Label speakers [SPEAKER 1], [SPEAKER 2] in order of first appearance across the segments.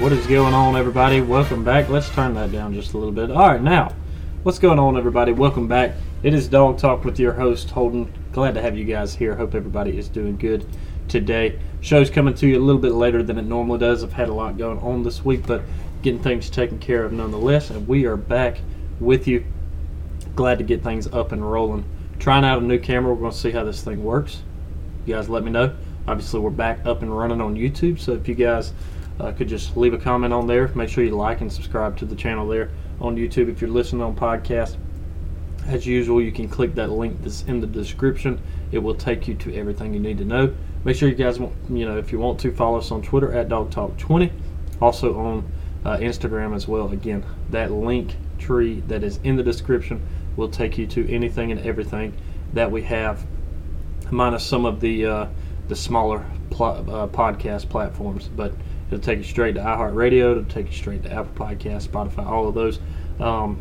[SPEAKER 1] What is going on, everybody? Welcome back. Let's turn that down just a little bit. All right, now, what's going on, everybody? Welcome back. It is Dawg Talk with your host, Holden. Glad to have you guys here. Hope everybody is doing good today. Show's coming to you a little bit later than it normally does. I've had a lot going on this week, but getting things taken care of nonetheless. And we are back with you. Glad to get things up and rolling. Trying out a new camera. We're going to see how this thing works. You guys let me know. Obviously, we're back up and running on YouTube. So if you guys uh, could just leave a comment on there, make sure you like and subscribe to the channel there on YouTube. If you're listening on podcast, as usual, you can click that link that's in the description. It will take you to everything you need to know. Make sure you guys, want, you know, if you want to, follow us on Twitter at Dawg Talk 20, Also on uh, Instagram as well. Again, that link tree that is in the description will take you to anything and everything that we have, minus some of the uh, the smaller pl- uh, podcast platforms. But it'll take you straight to iHeartRadio. It'll take you straight to Apple Podcast, Spotify, all of those. Um,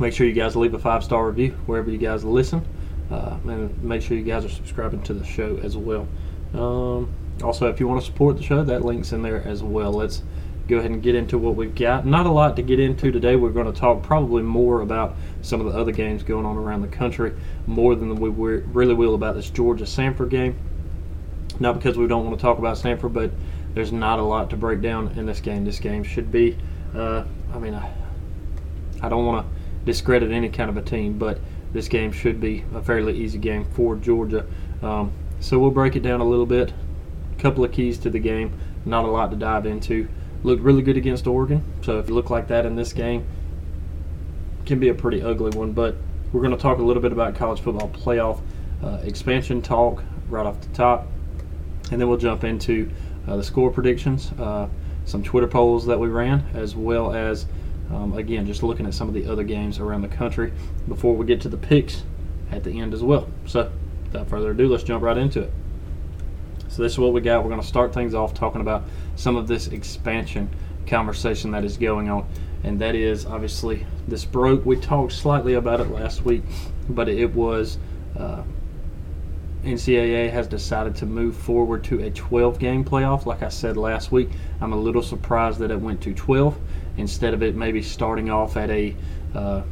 [SPEAKER 1] make sure you guys leave a five star review wherever you guys listen, uh, and make sure you guys are subscribing to the show as well. Um, also, if you want to support the show, that link's in there as well. Let's go ahead and get into what we've got. Not a lot to get into today. We're going to talk probably more about some of the other games going on around the country, more than we really will about this Georgia Samford game. Not because we don't want to talk about Samford, but there's not a lot to break down in this game. This game should be, uh, I mean, I, I don't want to discredit any kind of a team, but this game should be a fairly easy game for Georgia. Um, so we'll break it down a little bit. A couple of keys to the game, not a lot to dive into. Looked really good against Oregon, so if you look like that in this game, can be a pretty ugly one. But we're going to talk a little bit about college football playoff uh, expansion talk right off the top, and then we'll jump into the score predictions, uh, some Twitter polls that we ran, as well as um, again, just looking at some of the other games around the country before we get to the picks at the end as well. So, without further ado, let's jump right into it. So, this is what we got. We're going to start things off talking about some of this expansion conversation that is going on. And that is obviously this broke. We talked slightly about it last week, but it was uh, NCAA has decided to move forward to a 12 game playoff. Like I said last week, I'm a little surprised that it went to 12 instead of it maybe starting off at a uh,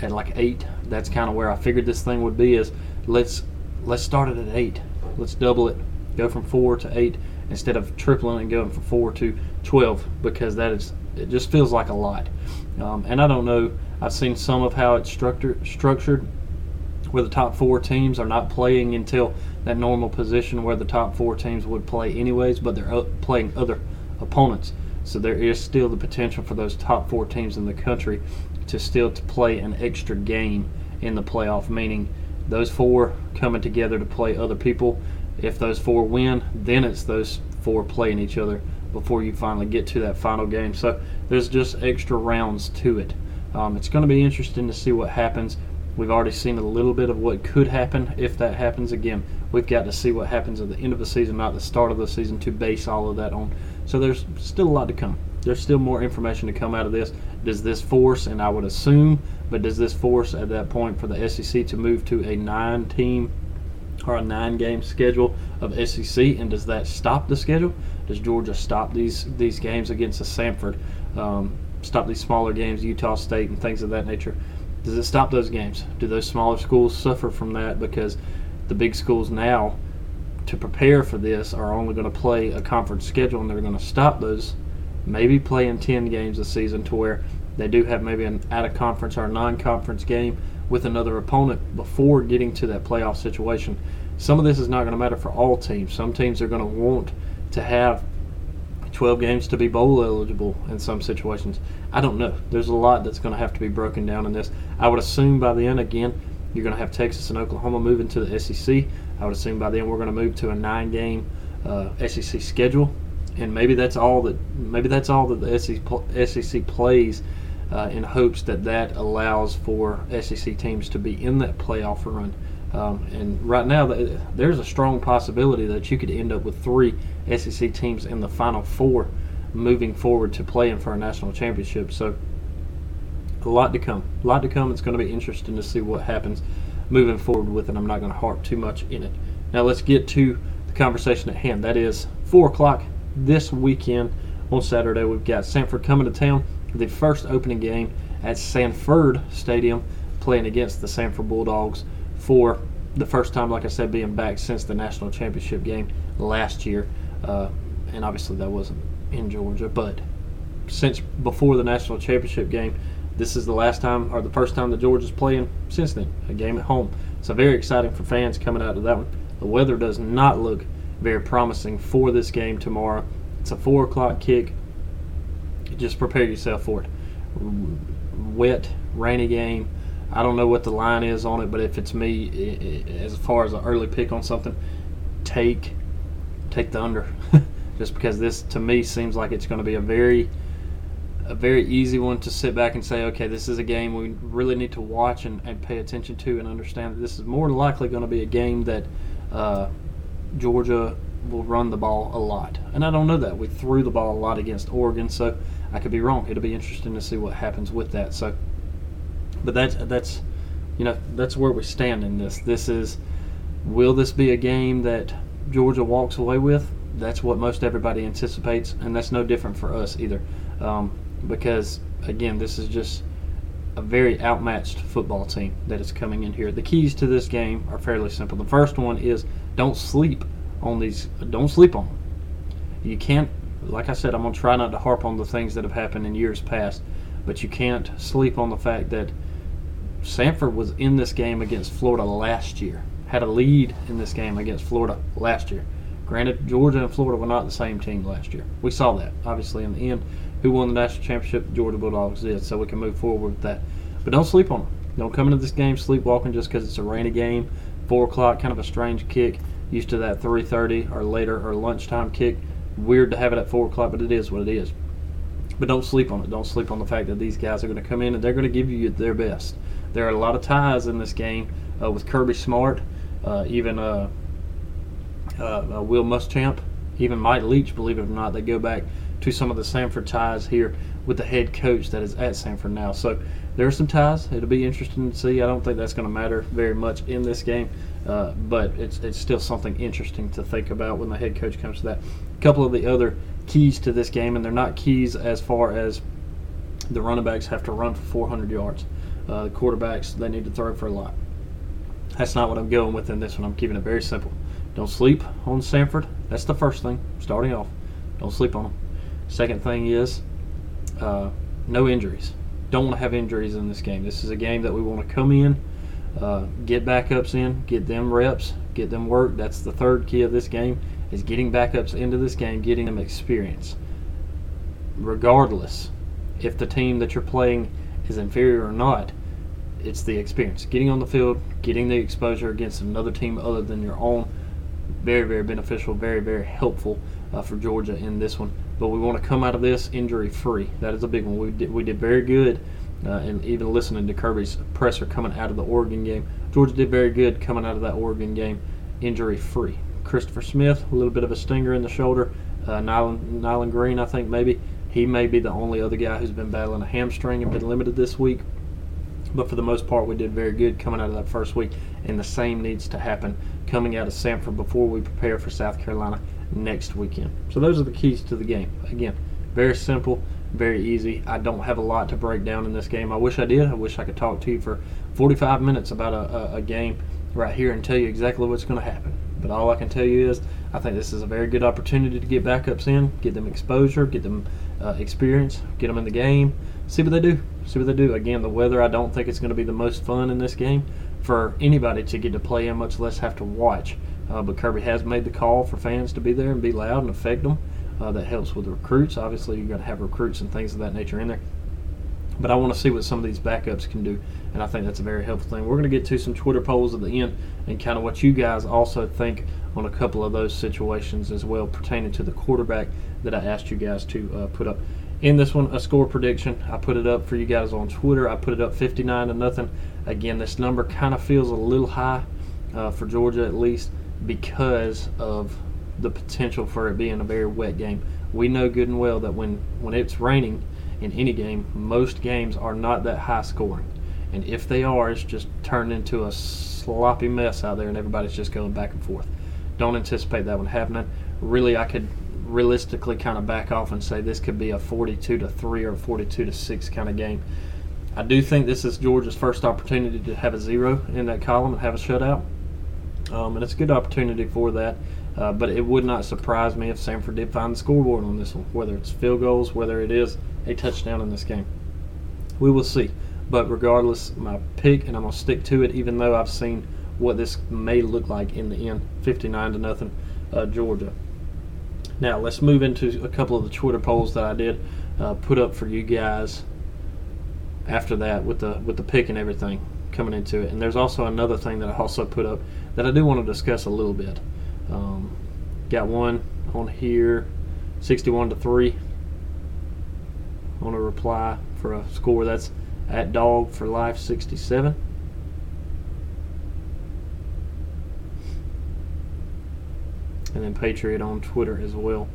[SPEAKER 1] at like eight. That's kind of where I figured this thing would be. Is let's let's start it at eight. Let's double it, go from four to eight instead of tripling and going from four to twelve because that is it just feels like a lot. Um, and I don't know. I've seen some of how it's structured where the top four teams are not playing until that normal position where the top four teams would play anyways, but they're playing other opponents. So there is still the potential for those top four teams in the country to still to play an extra game in the playoff, meaning those four coming together to play other people. If those four win, then it's those four playing each other before you finally get to that final game. So there's just extra rounds to it. Um, it's going to be interesting to see what happens. We've already seen a little bit of what could happen if that happens again. We've got to see what happens at the end of the season, not the start of the season, to base all of that on so there's still a lot to come. There's still more information to come out of this. Does this force, and I would assume, but does this force at that point for the SEC to move to a nine team or a nine game schedule of SEC? And does that stop the schedule? Does Georgia stop these these games against the Samford, um, stop these smaller games, Utah State, and things of that nature? Does it stop those games? Do those smaller schools suffer from that because the big schools now to prepare for this are only going to play a conference schedule and they're going to stop those, maybe playing 10 games a season to where they do have maybe an out of conference or non conference game with another opponent before getting to that playoff situation. Some of this is not going to matter for all teams. Some teams are going to want to have 12 games to be bowl eligible in some situations. I don't know. There's a lot that's going to have to be broken down in this. I would assume by the end, again, you're going to have Texas and Oklahoma moving to the SEC. I would assume by then we're going to move to a nine-game uh, SEC schedule, and maybe that's all that maybe that's all that the SEC plays uh, in hopes that that allows for SEC teams to be in that playoff run. Um, and right now, there's a strong possibility that you could end up with three SEC teams in the Final Four moving forward to playing for a national championship. So, a lot to come. A lot to come. It's going to be interesting to see what happens moving forward with it. I'm not going to harp too much in it. Now let's get to the conversation at hand. That is 4 o'clock this weekend on Saturday, we've got Samford coming to town. The first opening game at Sanford Stadium, playing against the Samford Bulldogs for the first time, like I said, being back since the national championship game last year. Uh, and obviously that wasn't in Georgia, but since before the national championship game, this is the last time or the first time that Georgia's playing since then, a game at home. So very exciting for fans coming out of that one. The weather does not look very promising for this game tomorrow. It's a four o'clock kick. Just prepare yourself for it. Wet, rainy game. I don't know what the line is on it, but if it's me, as far as an early pick on something, take take the under, just because this to me seems like it's going to be a very a very easy one to sit back and say, okay, this is a game we really need to watch and, and pay attention to and understand that this is more likely going to be a game that uh, Georgia will run the ball a lot. And I don't know that. We threw the ball a lot against Oregon, so I could be wrong. It'll be interesting to see what happens with that. So, but that's that's you know that's where we stand in this. This is will this be a game that Georgia walks away with? That's what most everybody anticipates, and that's no different for us either. Um, because again, this is just a very outmatched football team that is coming in here. The keys to this game are fairly simple. The first one is don't sleep on these. Don't sleep on them. You can't. Like I said, I'm gonna try not to harp on the things that have happened in years past, but you can't sleep on the fact that Samford was in this game against Florida last year. Had a lead in this game against Florida last year. Granted, Georgia and Florida were not the same team last year. We saw that obviously in the end who won the national championship. Georgia Bulldogs did, so we can move forward with that. But don't sleep on them. Don't come into this game sleepwalking just because it's a rainy game. Four o'clock, kind of a strange kick. Used to that 3:30 or later or lunchtime kick. Weird to have it at four o'clock, but it is what it is. But don't sleep on it. Don't sleep on the fact that these guys are going to come in and they're going to give you their best. There are a lot of ties in this game uh, with Kirby Smart, uh, even uh, uh Will Muschamp, even Mike Leach. Believe it or not, they go back to some of the Samford ties here with the head coach that is at Samford now. So there are some ties. It'll be interesting to see. I don't think that's going to matter very much in this game, uh, but it's it's still something interesting to think about when the head coach comes to that. A couple of the other keys to this game, and they're not keys as far as the running backs have to run for 400 yards. Uh, quarterbacks they need to throw for a lot. That's not what I'm going with in this one. I'm keeping it very simple. Don't sleep on Samford. That's the first thing. Starting off, don't sleep on them. Second thing is uh, no injuries. Don't want to have injuries in this game. This is a game that we want to come in, uh, get backups in, get them reps, get them work. That's the third key of this game is getting backups into this game, getting them experience. Regardless if the team that you're playing is inferior or not, it's the experience. Getting on the field, getting the exposure against another team other than your own, very, very beneficial, very, very helpful uh, for Georgia in this one but we want to come out of this injury free. That is a big one. We did, we did very good, uh, and even listening to Kirby's presser coming out of the Oregon game, Georgia did very good coming out of that Oregon game injury free. Christopher Smith, a little bit of a stinger in the shoulder. Uh, Nyland, Nyland Green, I think maybe he may be the only other guy who's been battling a hamstring and been limited this week. But for the most part, we did very good coming out of that first week, and the same needs to happen coming out of Samford before we prepare for South Carolina next weekend. So those are the keys to the game. Again, very simple, very easy. I don't have a lot to break down in this game. I wish I did. I wish I could talk to you for 45 minutes about a, a, a game right here and tell you exactly what's going to happen. But all I can tell you is I think this is a very good opportunity to get backups in, get them exposure, get them uh, experience, get them in the game, see what they do. See what they do. Again, the weather, I don't think it's going to be the most fun in this game for anybody to get to play in, much less have to watch. Uh, but Kirby has made the call for fans to be there and be loud and affect them. Uh, that helps with the recruits. Obviously, you're going to have recruits and things of that nature in there. But I want to see what some of these backups can do, and I think that's a very helpful thing. We're going to get to some Twitter polls at the end and kind of what you guys also think on a couple of those situations as well pertaining to the quarterback that I asked you guys to uh, put up. In this one, a score prediction. I put it up for you guys on Twitter. I put it up 59 to nothing. Again, this number kind of feels a little high uh, for Georgia at least because of the potential for it being a very wet game. We know good and well that when, when it's raining in any game, most games are not that high scoring. And if they are, it's just turned into a sloppy mess out there and everybody's just going back and forth. Don't anticipate that one happening. Really, I could realistically kind of back off and say this could be a 42 to 3 or 42 to 6 kind of game. I do think this is Georgia's first opportunity to have a zero in that column and have a shutout. Um, and it's a good opportunity for that. Uh, but it would not surprise me if Samford did find the scoreboard on this one, whether it's field goals, whether it is a touchdown in this game. We will see. But regardless, my pick, and I'm going to stick to it, even though I've seen what this may look like in the end 59 to nothing, uh, Georgia. Now, let's move into a couple of the Twitter polls that I did uh, put up for you guys after that with the with the pick and everything coming into it. And there's also another thing that I also put up that I do want to discuss a little bit. Um, got one on here, 61 to three. Want to reply for a score that's at dog for life 67. And then Patriot on Twitter as well.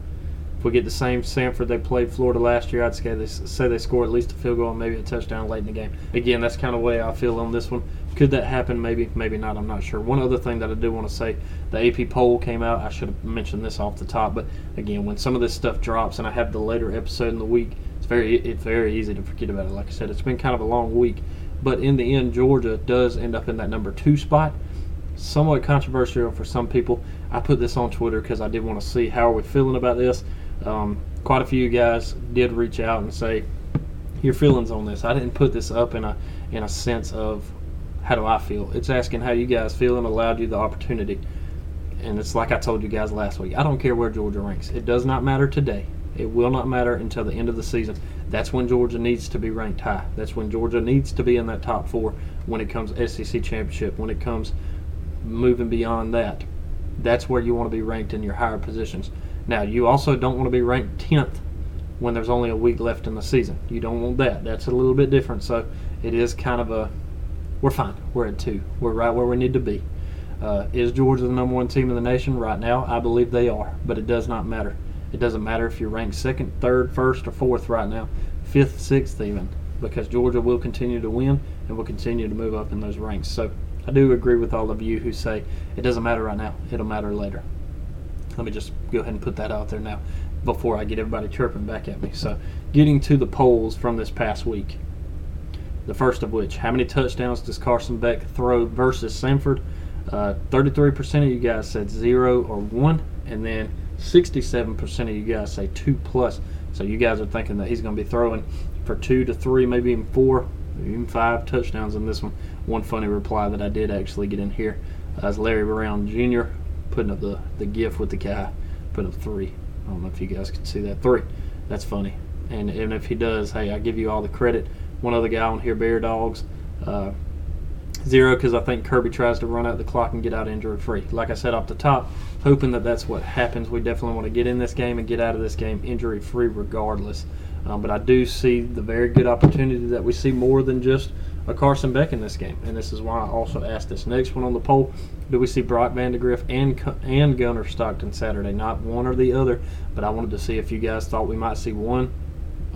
[SPEAKER 1] If we get the same Samford they played Florida last year, I'd say they, say they score at least a field goal and maybe a touchdown late in the game. Again, that's kind of the way I feel on this one. Could that happen? Maybe, maybe not. I'm not sure. One other thing that I do want to say the AP poll came out. I should have mentioned this off the top, but again, when some of this stuff drops and I have the later episode in the week, it's very it's very easy to forget about it. Like I said, it's been kind of a long week, but in the end, Georgia does end up in that number two spot. Somewhat controversial for some people. I put this on Twitter because I did want to see how are we feeling about this. Um, quite a few guys did reach out and say your feelings on this. I didn't put this up in a in a sense of how do I feel? It's asking how you guys feel and allowed you the opportunity. And it's like I told you guys last week. I don't care where Georgia ranks. It does not matter today. It will not matter until the end of the season. That's when Georgia needs to be ranked high. That's when Georgia needs to be in that top four when it comes SEC championship, when it comes moving beyond that. That's where you want to be ranked in your higher positions. Now, you also don't want to be ranked 10th when there's only a week left in the season. You don't want that. That's a little bit different. So it is kind of a we're fine. We're at two. We're right where we need to be. Uh, is Georgia the number one team in the nation right now? I believe they are, but it does not matter. It doesn't matter if you're ranked second, third, first, or fourth right now, fifth, sixth, even, because Georgia will continue to win and will continue to move up in those ranks. So I do agree with all of you who say it doesn't matter right now, it'll matter later. Let me just go ahead and put that out there now before I get everybody chirping back at me. So, getting to the polls from this past week. The first of which, how many touchdowns does Carson Beck throw versus Samford? Uh, 33% of you guys said zero or one, and then 67% of you guys say two plus. So you guys are thinking that he's going to be throwing for two to three, maybe even four, even five touchdowns in this one. One funny reply that I did actually get in here uh, is Larry Brown Jr. putting up the, the GIF with the guy, putting up three. I don't know if you guys can see that. Three. That's funny. And, and if he does, hey, I give you all the credit one other guy on here, Bear Dogs. Uh, zero because I think Kirby tries to run out the clock and get out injury free. Like I said off the top, hoping that that's what happens. We definitely want to get in this game and get out of this game injury free regardless. Um, but I do see the very good opportunity that we see more than just a Carson Beck in this game. And this is why I also asked this next one on the poll. Do we see Brock Vandagriff and and Gunner Stockton Saturday? Not one or the other, but I wanted to see if you guys thought we might see one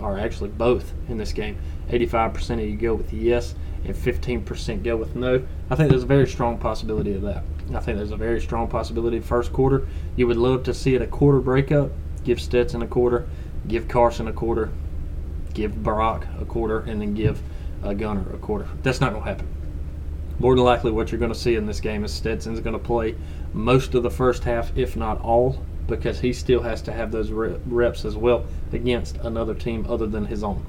[SPEAKER 1] or actually both in this game. 85% of you go with yes, and 15% go with no. I think there's a very strong possibility of that. I think there's a very strong possibility first quarter. You would love to see it a quarter breakup. Give Stetson a quarter, give Carson a quarter, give Brock a quarter, and then give a Gunner a quarter. That's not going to happen. More than likely, what you're going to see in this game is Stetson's going to play most of the first half, if not all, because he still has to have those reps as well against another team other than his own.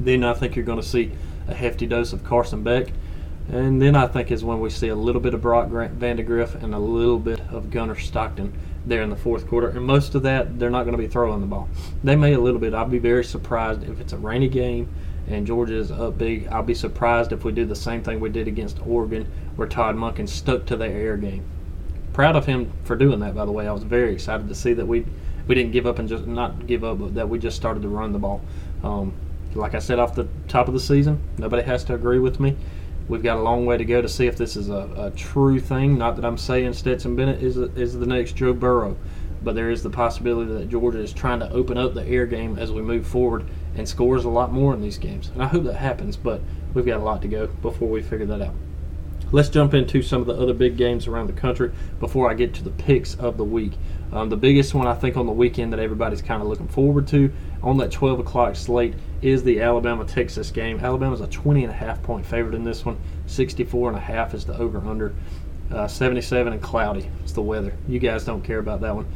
[SPEAKER 1] Then I think you're going to see a hefty dose of Carson Beck. And then I think is when we see a little bit of Brock Vandagriff and a little bit of Gunner Stockton there in the fourth quarter. And most of that, they're not going to be throwing the ball. They may a little bit. I'd be very surprised if it's a rainy game and Georgia is up big. I'll be surprised if we do the same thing we did against Oregon, where Todd Monken stuck to the air game proud of him for doing that. By the way, I was very excited to see that we we didn't give up and just not give up, but that we just started to run the ball. Um, like I said off the top of the season, nobody has to agree with me. We've got a long way to go to see if this is a, a true thing. Not that I'm saying Stetson Bennett is a, is the next Joe Burrow, but there is the possibility that Georgia is trying to open up the air game as we move forward and scores a lot more in these games. And I hope that happens, but we've got a lot to go before we figure that out. let's jump into some of the other big games around the country before I get to the picks of the week. Um, the biggest one I think on the weekend that everybody's kind of looking forward to on that 12 o'clock slate is the Alabama Texas game. Alabama's a 20 and a half point favorite in this one. 64 and a half is the over under. Uh, 77 and cloudy. is the weather. You guys don't care about that one.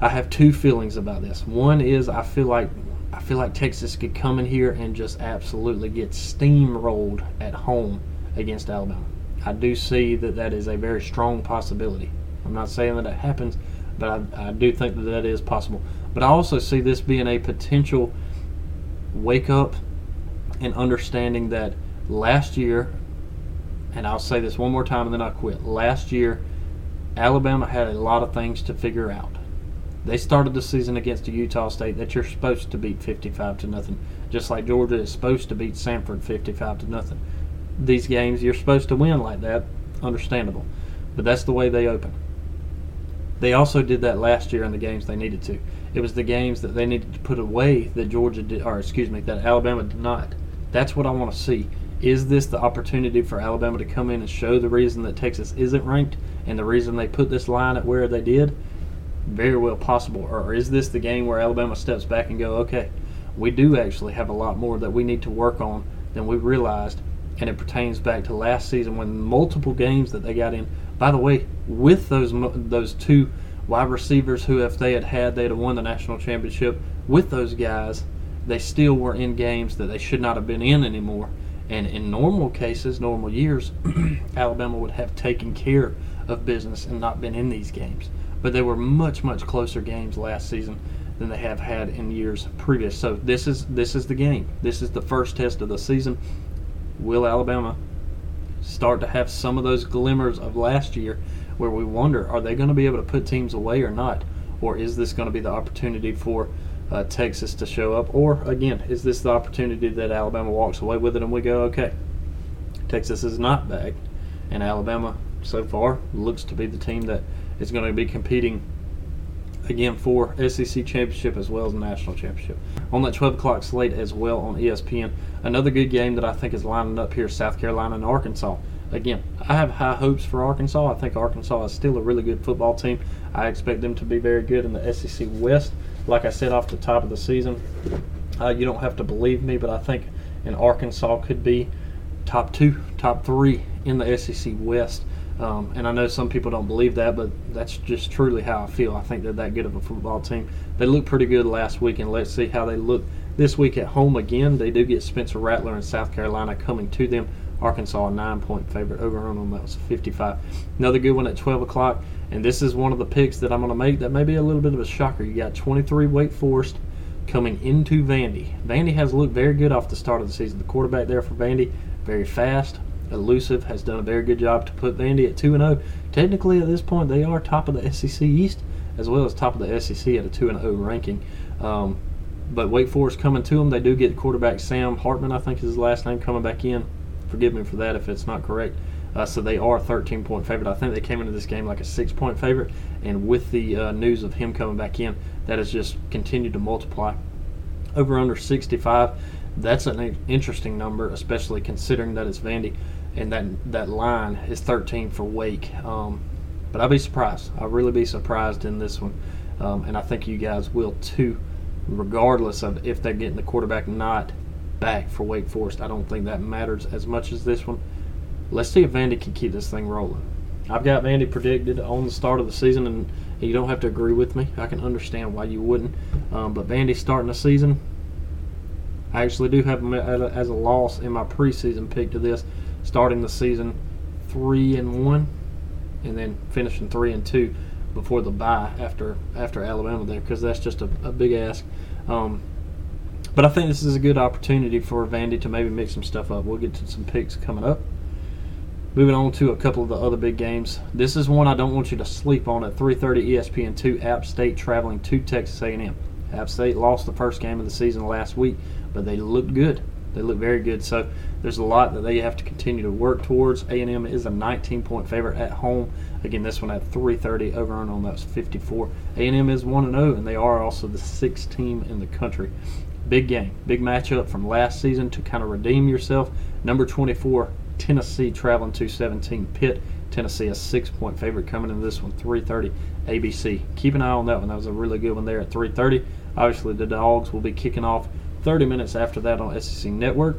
[SPEAKER 1] I have two feelings about this. One is I feel like I feel like Texas could come in here and just absolutely get steamrolled at home against Alabama. I do see that that is a very strong possibility. I'm not saying that it happens, but I, I do think that that is possible. But I also see this being a potential wake up and understanding that last year, and I'll say this one more time and then I'll quit. Last year, Alabama had a lot of things to figure out. They started the season against a Utah State that you're supposed to beat 55 to nothing, just like Georgia is supposed to beat Samford 55 to nothing. These games you're supposed to win like that, understandable, but that's the way they open. They also did that last year in the games they needed to. It was the games that they needed to put away that Georgia did, or excuse me, that Alabama did not. That's what I want to see. Is this the opportunity for Alabama to come in and show the reason that Texas isn't ranked and the reason they put this line at where they did? Very well possible. Or is this the game where Alabama steps back and go, okay, we do actually have a lot more that we need to work on than we realized, and it pertains back to last season when multiple games that they got in by the way, with those those two wide receivers who, if they had had, they'd have won the national championship. With those guys, they still were in games that they should not have been in anymore. And in normal cases, normal years, Alabama would have taken care of business and not been in these games. But they were much, much closer games last season than they have had in years previous. So this is this is the game. This is the first test of the season. Will Alabama start to have some of those glimmers of last year where we wonder are they going to be able to put teams away or not? Or is this going to be the opportunity for uh, Texas to show up? Or again, is this the opportunity that Alabama walks away with it and we go, okay, Texas is not back, and Alabama so far looks to be the team that is going to be competing again for SEC championship as well as national championship. On that 12 o'clock slate as well on ESPN, another good game that I think is lining up here: South Carolina and Arkansas. Again, I have high hopes for Arkansas. I think Arkansas is still a really good football team. I expect them to be very good in the SEC West. Like I said off the top of the season, uh, you don't have to believe me, but I think in Arkansas could be top two, top three in the SEC West. Um, and I know some people don't believe that, but that's just truly how I feel. I think they're that good of a football team. They looked pretty good last week, and let's see how they look this week at home again. They do get Spencer Rattler in South Carolina coming to them. Arkansas a nine point favorite over on them. That was 55. Another good one at 12 o'clock, and this is one of the picks that I'm going to make that may be a little bit of a shocker. You got 23 Wake Forest coming into Vandy. Vandy has looked very good off the start of the season. The quarterback there for Vandy, very fast, elusive, has done a very good job to put Vandy at 2 0. Technically, at this point, they are top of the SEC East as well as top of the SEC at a 2 0 ranking. Um, but Wake Forest coming to them, they do get quarterback Sam Hartman, I think is his last name, coming back in. Forgive me for that if it's not correct. Uh, so they are 13 point favorite. I think they came into this game like a six point favorite, and with the uh, news of him coming back in, that has just continued to multiply. Over under 65, that's an interesting number, especially considering that it's Vandy and that that line is 13 for Wake. Um, but I'll be surprised. I'll really be surprised in this one, um, and I think you guys will too, regardless of if they're getting the quarterback not back for Wake Forest. I don't think that matters as much as this one. Let's see if Vandy can keep this thing rolling. I've got Vandy predicted on the start of the season, and you don't have to agree with me. I can understand why you wouldn't. Um, but Vandy starting the season, I actually do have them as a loss in my preseason pick to this starting the season three and one, and then finishing three and two before the bye after after Alabama there because that's just a, a big ask. Um, but I think this is a good opportunity for Vandy to maybe mix some stuff up. We'll get to some picks coming up. Moving on to a couple of the other big games. This is one I don't want you to sleep on at 3:30 ESPN2. App State traveling to Texas A&M. App State lost the first game of the season last week, but they looked good. They look very good. So there's a lot that they have to continue to work towards. A&M is a 19-point favorite at home. Again, this one at 3:30 over on. That's 54. A&M is 1 and 0, and they are also the sixth team in the country. Big game, big matchup from last season to kind of redeem yourself. Number 24 Tennessee traveling to 17 Pitt. Tennessee a six-point favorite coming into this one, 3:30 ABC. Keep an eye on that one. That was a really good one there at 3:30. Obviously, the Dogs will be kicking off 30 minutes after that on SEC Network.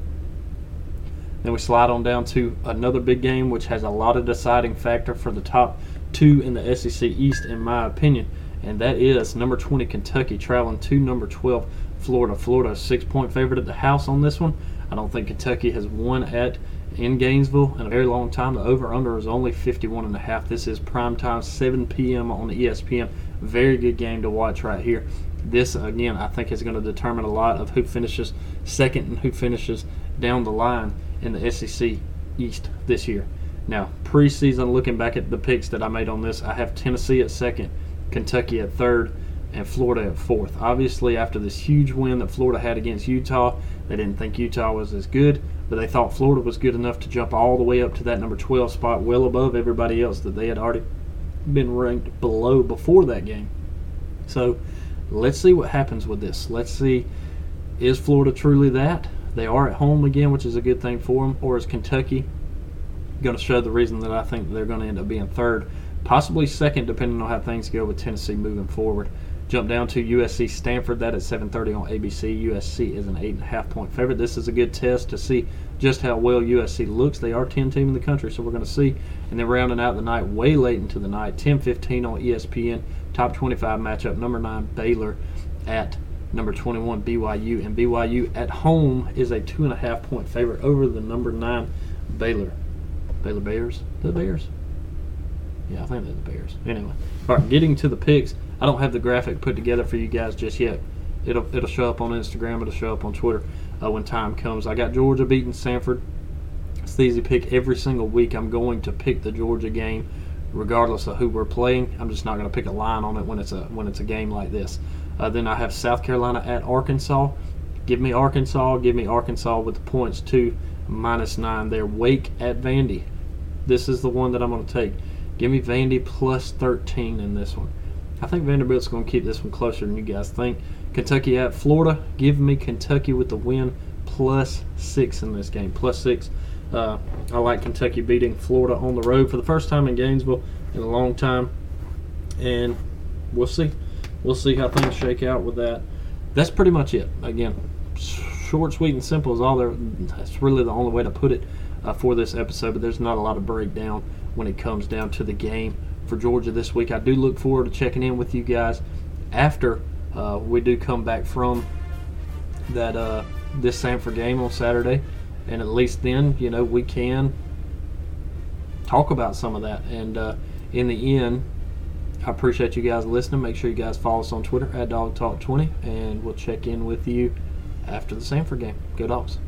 [SPEAKER 1] Then we slide on down to another big game, which has a lot of deciding factor for the top two in the SEC East, in my opinion, and that is number 20 Kentucky traveling to number 12 Florida. Florida a six point favorite at the house on this one. I don't think Kentucky has won at in Gainesville in a very long time. The over under is only 51 and a half. This is prime time, 7 p.m. on ESPN. Very good game to watch right here. This again, I think, is going to determine a lot of who finishes second and who finishes down the line in the SEC East this year. Now, preseason, looking back at the picks that I made on this, I have Tennessee at second, Kentucky at third, and Florida at fourth. Obviously, after this huge win that Florida had against Utah, they didn't think Utah was as good, but they thought Florida was good enough to jump all the way up to that number 12 spot, well above everybody else that they had already been ranked below before that game. So let's see what happens with this. Let's see is Florida truly that? They are at home again, which is a good thing for them, or is Kentucky going to show the reason that I think they're going to end up being third, possibly second, depending on how things go with Tennessee moving forward. Jump down to USC Stanford. That at 7:30 on ABC. USC is an eight and a half point favorite. This is a good test to see just how well USC looks. They are 10 team in the country, so we're going to see. And then rounding out the night, way late into the night, 10:15 on ESPN. Top 25 matchup. Number nine Baylor at number 21 BYU, and BYU at home is a two and a half point favorite over the number nine Baylor. Baylor Bears. The Bears. Yeah, I think they're the Bears. Anyway, all right. Getting to the picks. I don't have the graphic put together for you guys just yet. It'll it'll show up on Instagram. It'll show up on Twitter uh, when time comes. I got Georgia beating Samford. It's the easy pick every single week. I'm going to pick the Georgia game, regardless of who we're playing. I'm just not going to pick a line on it when it's a when it's a game like this. Uh, then I have South Carolina at Arkansas. Give me Arkansas. Give me Arkansas with the points two minus nine there. Wake at Vandy. This is the one that I'm going to take. Give me Vandy plus 13 in this one. I think Vanderbilt's going to keep this one closer than you guys think. Kentucky at Florida. Give me Kentucky with the win plus six in this game. Plus six. Uh, I like Kentucky beating Florida on the road for the first time in Gainesville in a long time. And we'll see. We'll see how things shake out with that. That's pretty much it. Again, short, sweet, and simple is all there. That's really the only way to put it uh, for this episode. But there's not a lot of breakdown when it comes down to the game for Georgia this week. I do look forward to checking in with you guys after uh, we do come back from that uh, this Samford game on Saturday, and at least then, you know, we can talk about some of that. And uh, in the end, I appreciate you guys listening. Make sure you guys follow us on Twitter at Dawg Talk 20, and we'll check in with you after the Samford game. Go Dawgs.